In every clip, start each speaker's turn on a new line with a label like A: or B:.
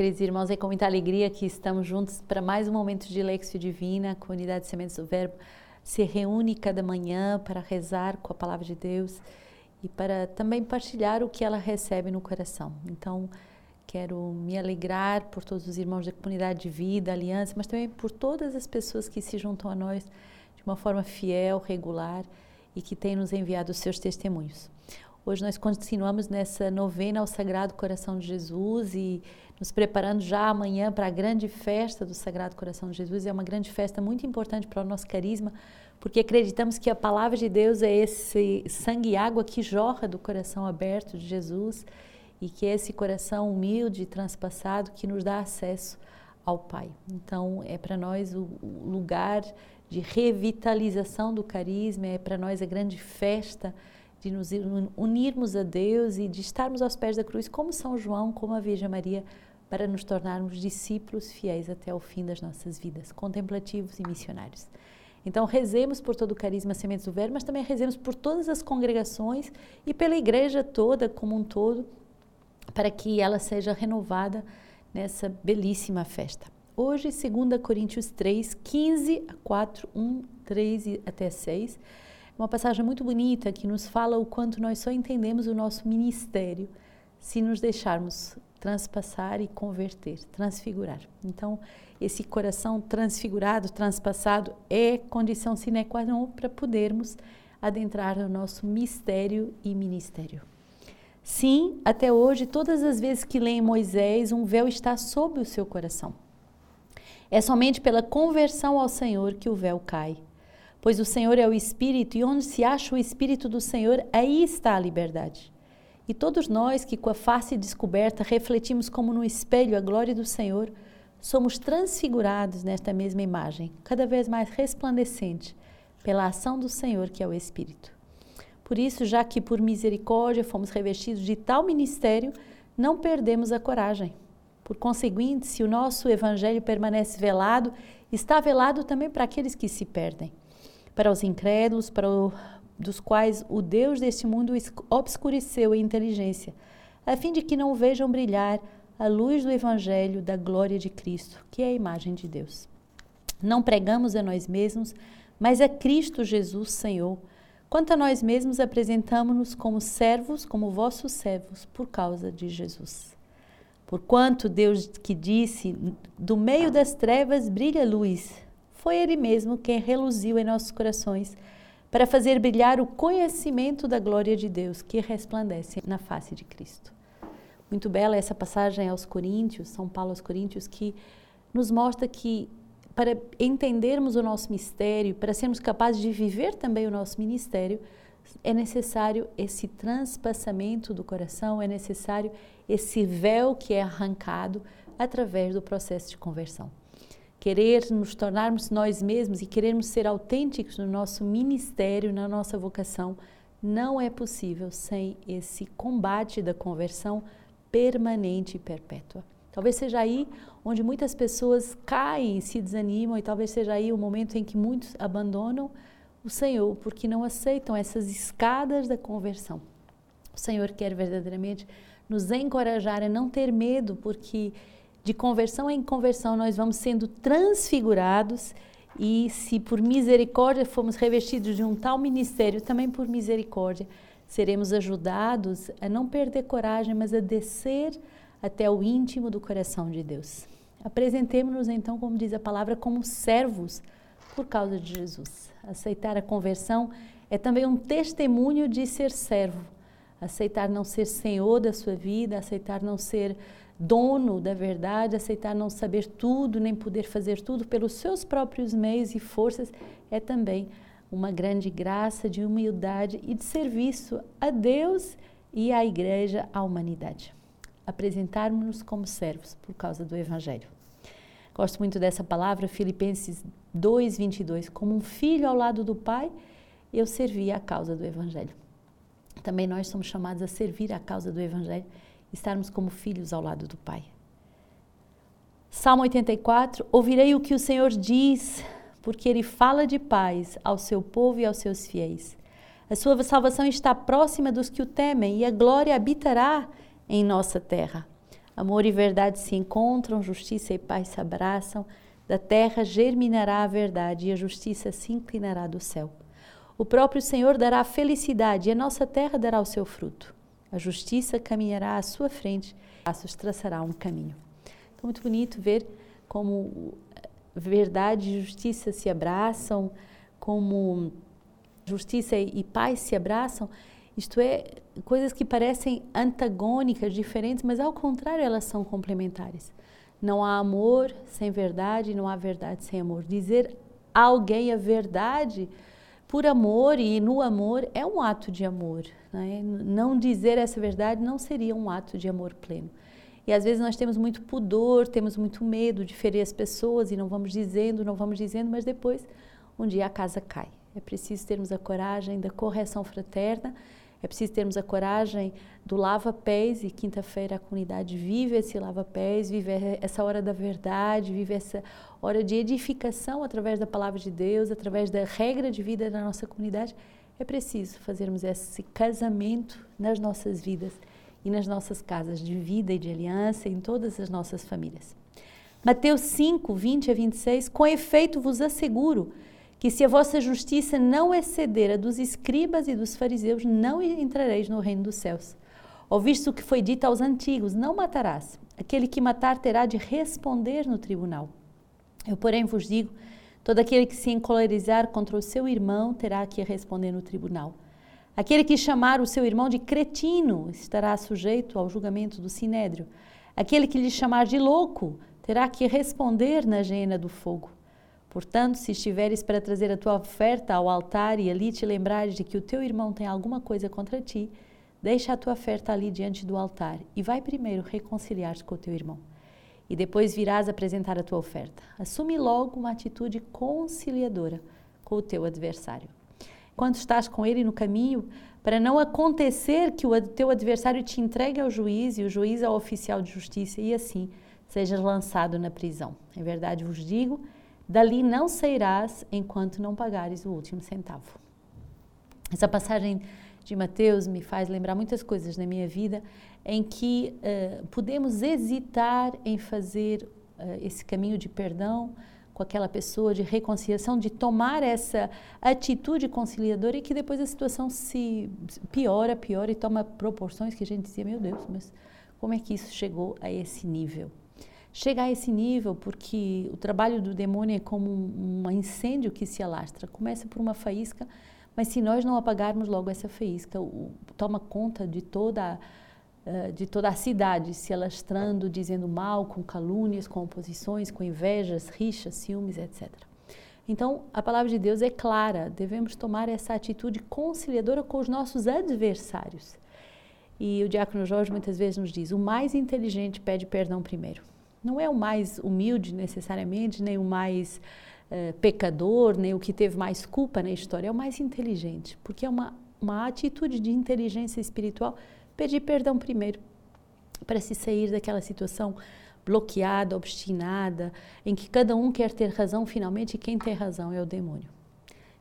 A: Queridos irmãos, é com muita alegria que estamos juntos para mais um momento de Lexio Divina. A comunidade Sementes do Verbo se reúne cada manhã para rezar com a palavra de Deus e para também partilhar o que ela recebe no coração. Então, quero me alegrar por todos os irmãos da comunidade de vida, aliança, mas também por todas as pessoas que se juntam a nós de uma forma fiel, regular e que têm nos enviado os seus testemunhos. Hoje nós continuamos nessa novena ao Sagrado Coração de Jesus e nos preparando já amanhã para a grande festa do Sagrado Coração de Jesus. É uma grande festa muito importante para o nosso carisma, porque acreditamos que a palavra de Deus é esse sangue e água que jorra do coração aberto de Jesus e que é esse coração humilde e transpassado que nos dá acesso ao Pai. Então, é para nós o lugar de revitalização do carisma, é para nós a grande festa de nos unirmos a Deus e de estarmos aos pés da cruz, como São João, como a Virgem Maria, para nos tornarmos discípulos fiéis até o fim das nossas vidas, contemplativos e missionários. Então, rezemos por todo o carisma Sementes do Verbo, mas também rezemos por todas as congregações e pela igreja toda como um todo, para que ela seja renovada nessa belíssima festa. Hoje, 2 Coríntios 3, 15 a 4, 1, 3 até 6 uma passagem muito bonita que nos fala o quanto nós só entendemos o nosso ministério se nos deixarmos transpassar e converter, transfigurar. Então, esse coração transfigurado, transpassado, é condição sine qua non para podermos adentrar no nosso mistério e ministério. Sim, até hoje, todas as vezes que leem Moisés, um véu está sobre o seu coração. É somente pela conversão ao Senhor que o véu cai pois o Senhor é o Espírito, e onde se acha o Espírito do Senhor, aí está a liberdade. E todos nós que, com a face descoberta, refletimos como no espelho a glória do Senhor, somos transfigurados nesta mesma imagem, cada vez mais resplandecente, pela ação do Senhor, que é o Espírito. Por isso, já que por misericórdia fomos revestidos de tal ministério, não perdemos a coragem. Por conseguinte, se o nosso evangelho permanece velado, está velado também para aqueles que se perdem para os incrédulos, para o, dos quais o Deus deste mundo obscureceu a inteligência, a fim de que não vejam brilhar a luz do Evangelho da glória de Cristo, que é a imagem de Deus. Não pregamos a nós mesmos, mas a Cristo Jesus, Senhor. Quanto a nós mesmos, apresentamos-nos como servos, como vossos servos, por causa de Jesus. Porquanto Deus que disse: Do meio das trevas brilha luz, foi Ele mesmo quem reluziu em nossos corações para fazer brilhar o conhecimento da glória de Deus que resplandece na face de Cristo. Muito bela essa passagem aos Coríntios, São Paulo aos Coríntios, que nos mostra que para entendermos o nosso mistério, para sermos capazes de viver também o nosso ministério, é necessário esse transpassamento do coração, é necessário esse véu que é arrancado através do processo de conversão querer nos tornarmos nós mesmos e querermos ser autênticos no nosso ministério, na nossa vocação, não é possível sem esse combate da conversão permanente e perpétua. Talvez seja aí onde muitas pessoas caem, se desanimam, e talvez seja aí o momento em que muitos abandonam o Senhor porque não aceitam essas escadas da conversão. O Senhor quer verdadeiramente nos encorajar a não ter medo, porque de conversão em conversão, nós vamos sendo transfigurados e se por misericórdia fomos revestidos de um tal ministério, também por misericórdia seremos ajudados a não perder coragem, mas a descer até o íntimo do coração de Deus. Apresentemos-nos então, como diz a palavra, como servos por causa de Jesus. Aceitar a conversão é também um testemunho de ser servo. Aceitar não ser senhor da sua vida, aceitar não ser dono da verdade, aceitar não saber tudo, nem poder fazer tudo pelos seus próprios meios e forças, é também uma grande graça de humildade e de serviço a Deus e à Igreja, à humanidade. Apresentarmos-nos como servos por causa do Evangelho. Gosto muito dessa palavra, Filipenses 2:22, como um filho ao lado do Pai, eu servi a causa do Evangelho. Também nós somos chamados a servir a causa do Evangelho estarmos como filhos ao lado do Pai. Salmo 84: Ouvirei o que o Senhor diz, porque Ele fala de paz ao seu povo e aos seus fiéis. A sua salvação está próxima dos que o temem e a glória habitará em nossa terra. Amor e verdade se encontram, justiça e paz se abraçam. Da terra germinará a verdade e a justiça se inclinará do céu. O próprio Senhor dará felicidade e a nossa terra dará o seu fruto. A justiça caminhará à sua frente, passos traçará um caminho. Então, muito bonito ver como verdade e justiça se abraçam, como justiça e paz se abraçam. Isto é, coisas que parecem antagônicas, diferentes, mas ao contrário, elas são complementares. Não há amor sem verdade, não há verdade sem amor. Dizer a alguém a verdade por amor e no amor é um ato de amor. Né? Não dizer essa verdade não seria um ato de amor pleno. E às vezes nós temos muito pudor, temos muito medo de ferir as pessoas e não vamos dizendo, não vamos dizendo, mas depois um dia a casa cai. É preciso termos a coragem da correção fraterna é preciso termos a coragem do lava-pés e quinta-feira a comunidade vive esse lava-pés, vive essa hora da verdade, vive essa hora de edificação através da palavra de Deus, através da regra de vida da nossa comunidade. É preciso fazermos esse casamento nas nossas vidas e nas nossas casas de vida e de aliança em todas as nossas famílias. Mateus 5, 20 a 26, com efeito vos asseguro que se a vossa justiça não exceder a dos escribas e dos fariseus, não entrareis no reino dos céus. Ouviste o que foi dito aos antigos: não matarás. Aquele que matar terá de responder no tribunal. Eu, porém, vos digo: todo aquele que se encolerizar contra o seu irmão terá que responder no tribunal. Aquele que chamar o seu irmão de cretino estará sujeito ao julgamento do sinédrio. Aquele que lhe chamar de louco terá que responder na gena do fogo. Portanto, se estiveres para trazer a tua oferta ao altar e ali te lembrares de que o teu irmão tem alguma coisa contra ti, deixa a tua oferta ali diante do altar e vai primeiro reconciliar-te com o teu irmão. E depois virás apresentar a tua oferta. Assume logo uma atitude conciliadora com o teu adversário. Quando estás com ele no caminho, para não acontecer que o teu adversário te entregue ao juiz e o juiz ao oficial de justiça e assim sejas lançado na prisão. Em verdade vos digo, Dali não sairás enquanto não pagares o último centavo. Essa passagem de Mateus me faz lembrar muitas coisas na minha vida em que uh, podemos hesitar em fazer uh, esse caminho de perdão com aquela pessoa, de reconciliação, de tomar essa atitude conciliadora e que depois a situação se piora, piora e toma proporções que a gente dizia, meu Deus, mas como é que isso chegou a esse nível? Chegar a esse nível, porque o trabalho do demônio é como um, incêndio que se alastra. Começa por uma faísca, mas se nós não apagarmos logo essa faísca, o, toma conta de toda, uh, de toda a cidade, se alastrando, dizendo mal, com calúnias, com oposições, com invejas, rixas, ciúmes, etc. Então, a palavra de Deus é clara, devemos tomar essa atitude conciliadora com os nossos adversários. E o diácono Jorge muitas vezes nos diz: o mais inteligente pede perdão primeiro. Não é o mais humilde necessariamente, nem o mais uh, pecador, nem o que teve mais culpa na história, é o mais inteligente, porque é uma, uma atitude de inteligência espiritual pedir perdão primeiro, para se sair daquela situação bloqueada, obstinada, em que cada um quer ter razão finalmente e quem tem razão é o demônio.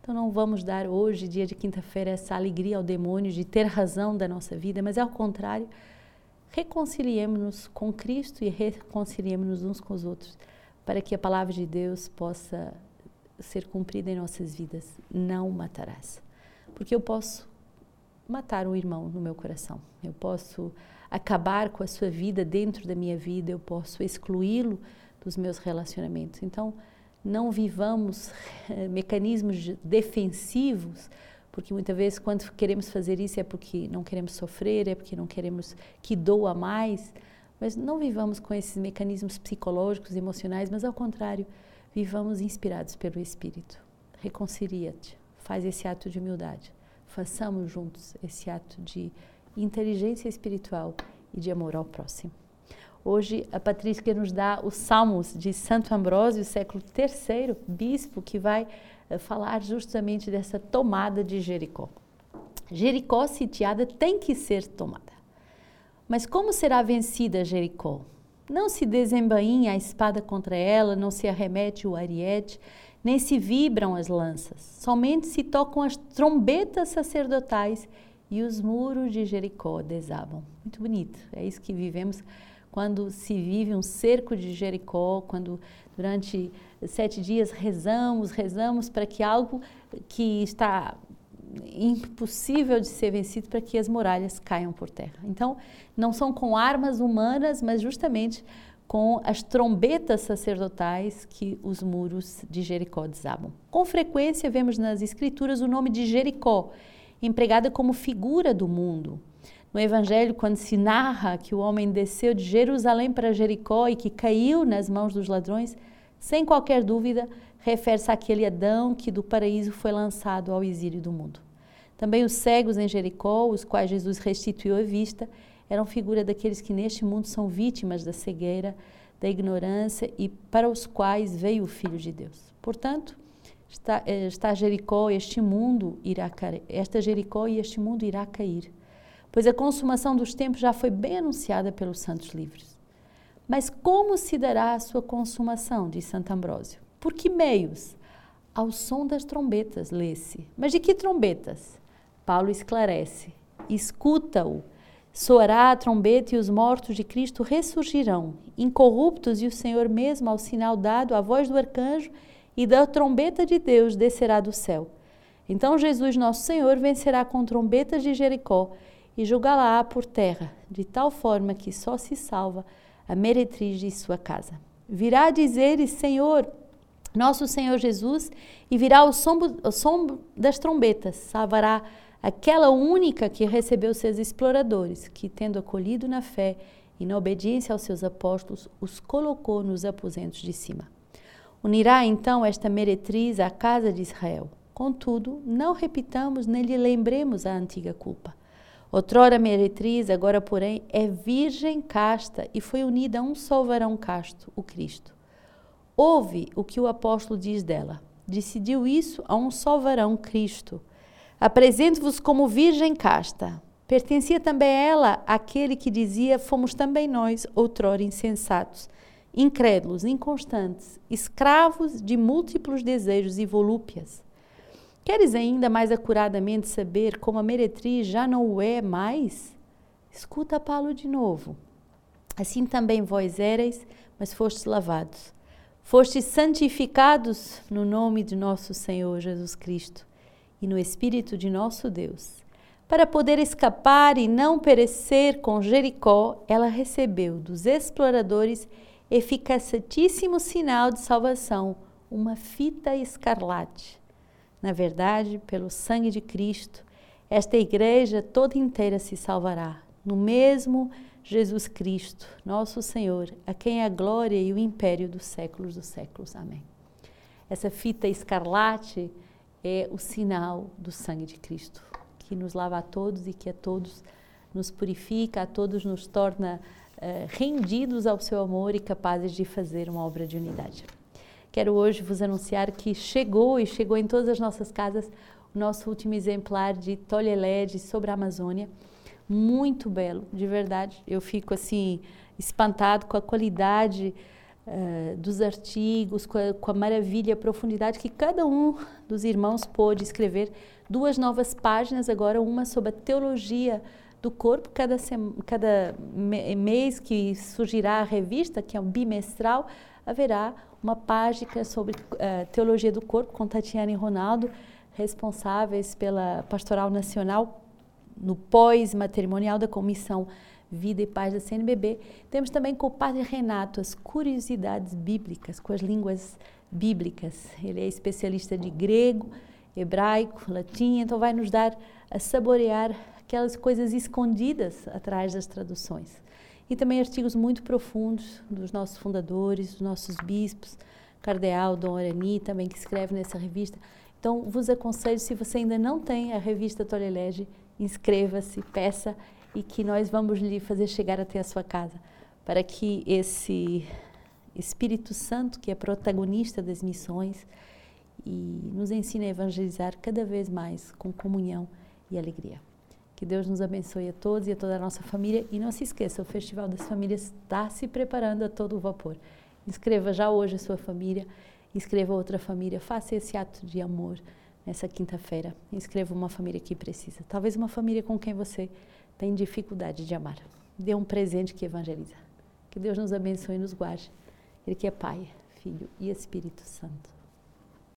A: Então não vamos dar hoje, dia de quinta-feira, essa alegria ao demônio de ter razão da nossa vida, mas ao contrário, reconciliemos-nos com Cristo e reconciliemos-nos uns com os outros, para que a palavra de Deus possa ser cumprida em nossas vidas. Não matarás. Porque eu posso matar um irmão no meu coração. Eu posso acabar com a sua vida dentro da minha vida, eu posso excluí-lo dos meus relacionamentos. Então, não vivamos eh, mecanismos defensivos porque muitas vezes quando queremos fazer isso é porque não queremos sofrer, é porque não queremos que doa mais, mas não vivamos com esses mecanismos psicológicos, emocionais, mas ao contrário, vivamos inspirados pelo Espírito. Reconcilia-te, faz esse ato de humildade. Façamos juntos esse ato de inteligência espiritual e de amor ao próximo. Hoje a Patrícia nos dá os Salmos de Santo Ambrósio, século III, bispo, que vai falar justamente dessa tomada de Jericó. Jericó sitiada tem que ser tomada. Mas como será vencida Jericó? Não se desembainha a espada contra ela, não se arremete o ariete, nem se vibram as lanças. Somente se tocam as trombetas sacerdotais e os muros de Jericó desabam. Muito bonito. É isso que vivemos quando se vive um cerco de Jericó, quando durante sete dias rezamos, rezamos para que algo que está impossível de ser vencido para que as muralhas caiam por terra. Então, não são com armas humanas, mas justamente com as trombetas sacerdotais que os muros de Jericó desabam. Com frequência vemos nas escrituras o nome de Jericó, empregada como figura do mundo. No Evangelho, quando se narra que o homem desceu de Jerusalém para Jericó e que caiu nas mãos dos ladrões, sem qualquer dúvida, refere-se àquele Adão que do paraíso foi lançado ao exílio do mundo. Também os cegos em Jericó, os quais Jesus restituiu a vista, eram figura daqueles que neste mundo são vítimas da cegueira, da ignorância e para os quais veio o Filho de Deus. Portanto, está, eh, está Jericó, este mundo irá esta Jericó e este mundo irá cair, pois a consumação dos tempos já foi bem anunciada pelos santos livros. Mas como se dará a sua consumação, diz Santo Ambrósio? Por que meios? Ao som das trombetas, lê-se. Mas de que trombetas? Paulo esclarece: escuta-o. Soará a trombeta e os mortos de Cristo ressurgirão, incorruptos, e o Senhor mesmo, ao sinal dado, a voz do arcanjo e da trombeta de Deus descerá do céu. Então Jesus, nosso Senhor, vencerá com trombetas de Jericó e julgá-la por terra, de tal forma que só se salva a meretriz de sua casa. Virá dizer Senhor, nosso Senhor Jesus, e virá o som, o som das trombetas, salvará aquela única que recebeu seus exploradores, que, tendo acolhido na fé e na obediência aos seus apóstolos, os colocou nos aposentos de cima. Unirá então esta meretriz à casa de Israel. Contudo, não repitamos nem lhe lembremos a antiga culpa. Outrora meretriz, agora, porém, é virgem casta e foi unida a um só varão casto, o Cristo. Ouve o que o apóstolo diz dela. Decidiu isso a um só varão, Cristo Apresento-vos como virgem casta. Pertencia também ela àquele que dizia: Fomos também nós, outrora insensatos, incrédulos, inconstantes, escravos de múltiplos desejos e volúpias. Queres ainda mais acuradamente saber como a meretriz já não o é mais? Escuta Paulo de novo. Assim também vós erais, mas fostes lavados. Fostes santificados no nome de nosso Senhor Jesus Cristo e no Espírito de nosso Deus. Para poder escapar e não perecer com Jericó, ela recebeu dos exploradores eficacitíssimo sinal de salvação, uma fita escarlate. Na verdade, pelo sangue de Cristo, esta igreja toda inteira se salvará, no mesmo Jesus Cristo, nosso Senhor, a quem a glória e o império dos séculos dos séculos. Amém. Essa fita escarlate é o sinal do sangue de Cristo, que nos lava a todos e que a todos nos purifica, a todos nos torna uh, rendidos ao seu amor e capazes de fazer uma obra de unidade. Quero hoje vos anunciar que chegou e chegou em todas as nossas casas o nosso último exemplar de Tolhe LED sobre a Amazônia. Muito belo, de verdade. Eu fico assim espantado com a qualidade uh, dos artigos, com a, com a maravilha, a profundidade que cada um dos irmãos pôde escrever. Duas novas páginas agora, uma sobre a teologia do corpo. Cada, cada mês que surgirá a revista, que é um bimestral, haverá uma página sobre uh, teologia do corpo com Tatiana e Ronaldo, responsáveis pela Pastoral Nacional no pós-matrimonial da Comissão Vida e Paz da CNBB. Temos também com o Padre Renato as curiosidades bíblicas, com as línguas bíblicas. Ele é especialista de grego, hebraico, latim, então vai nos dar a saborear aquelas coisas escondidas atrás das traduções. E também artigos muito profundos dos nossos fundadores, dos nossos bispos, Cardeal, Dom Arani, também que escreve nessa revista. Então, vos aconselho, se você ainda não tem a revista Tolelege, inscreva-se, peça e que nós vamos lhe fazer chegar até a sua casa, para que esse Espírito Santo, que é protagonista das missões, e nos ensine a evangelizar cada vez mais com comunhão e alegria. Que Deus nos abençoe a todos e a toda a nossa família. E não se esqueça, o Festival das Famílias está se preparando a todo vapor. Inscreva já hoje a sua família, inscreva outra família, faça esse ato de amor nessa quinta-feira. Inscreva uma família que precisa. Talvez uma família com quem você tem dificuldade de amar. Dê um presente que evangeliza. Que Deus nos abençoe e nos guarde. Ele que é Pai, Filho e Espírito Santo.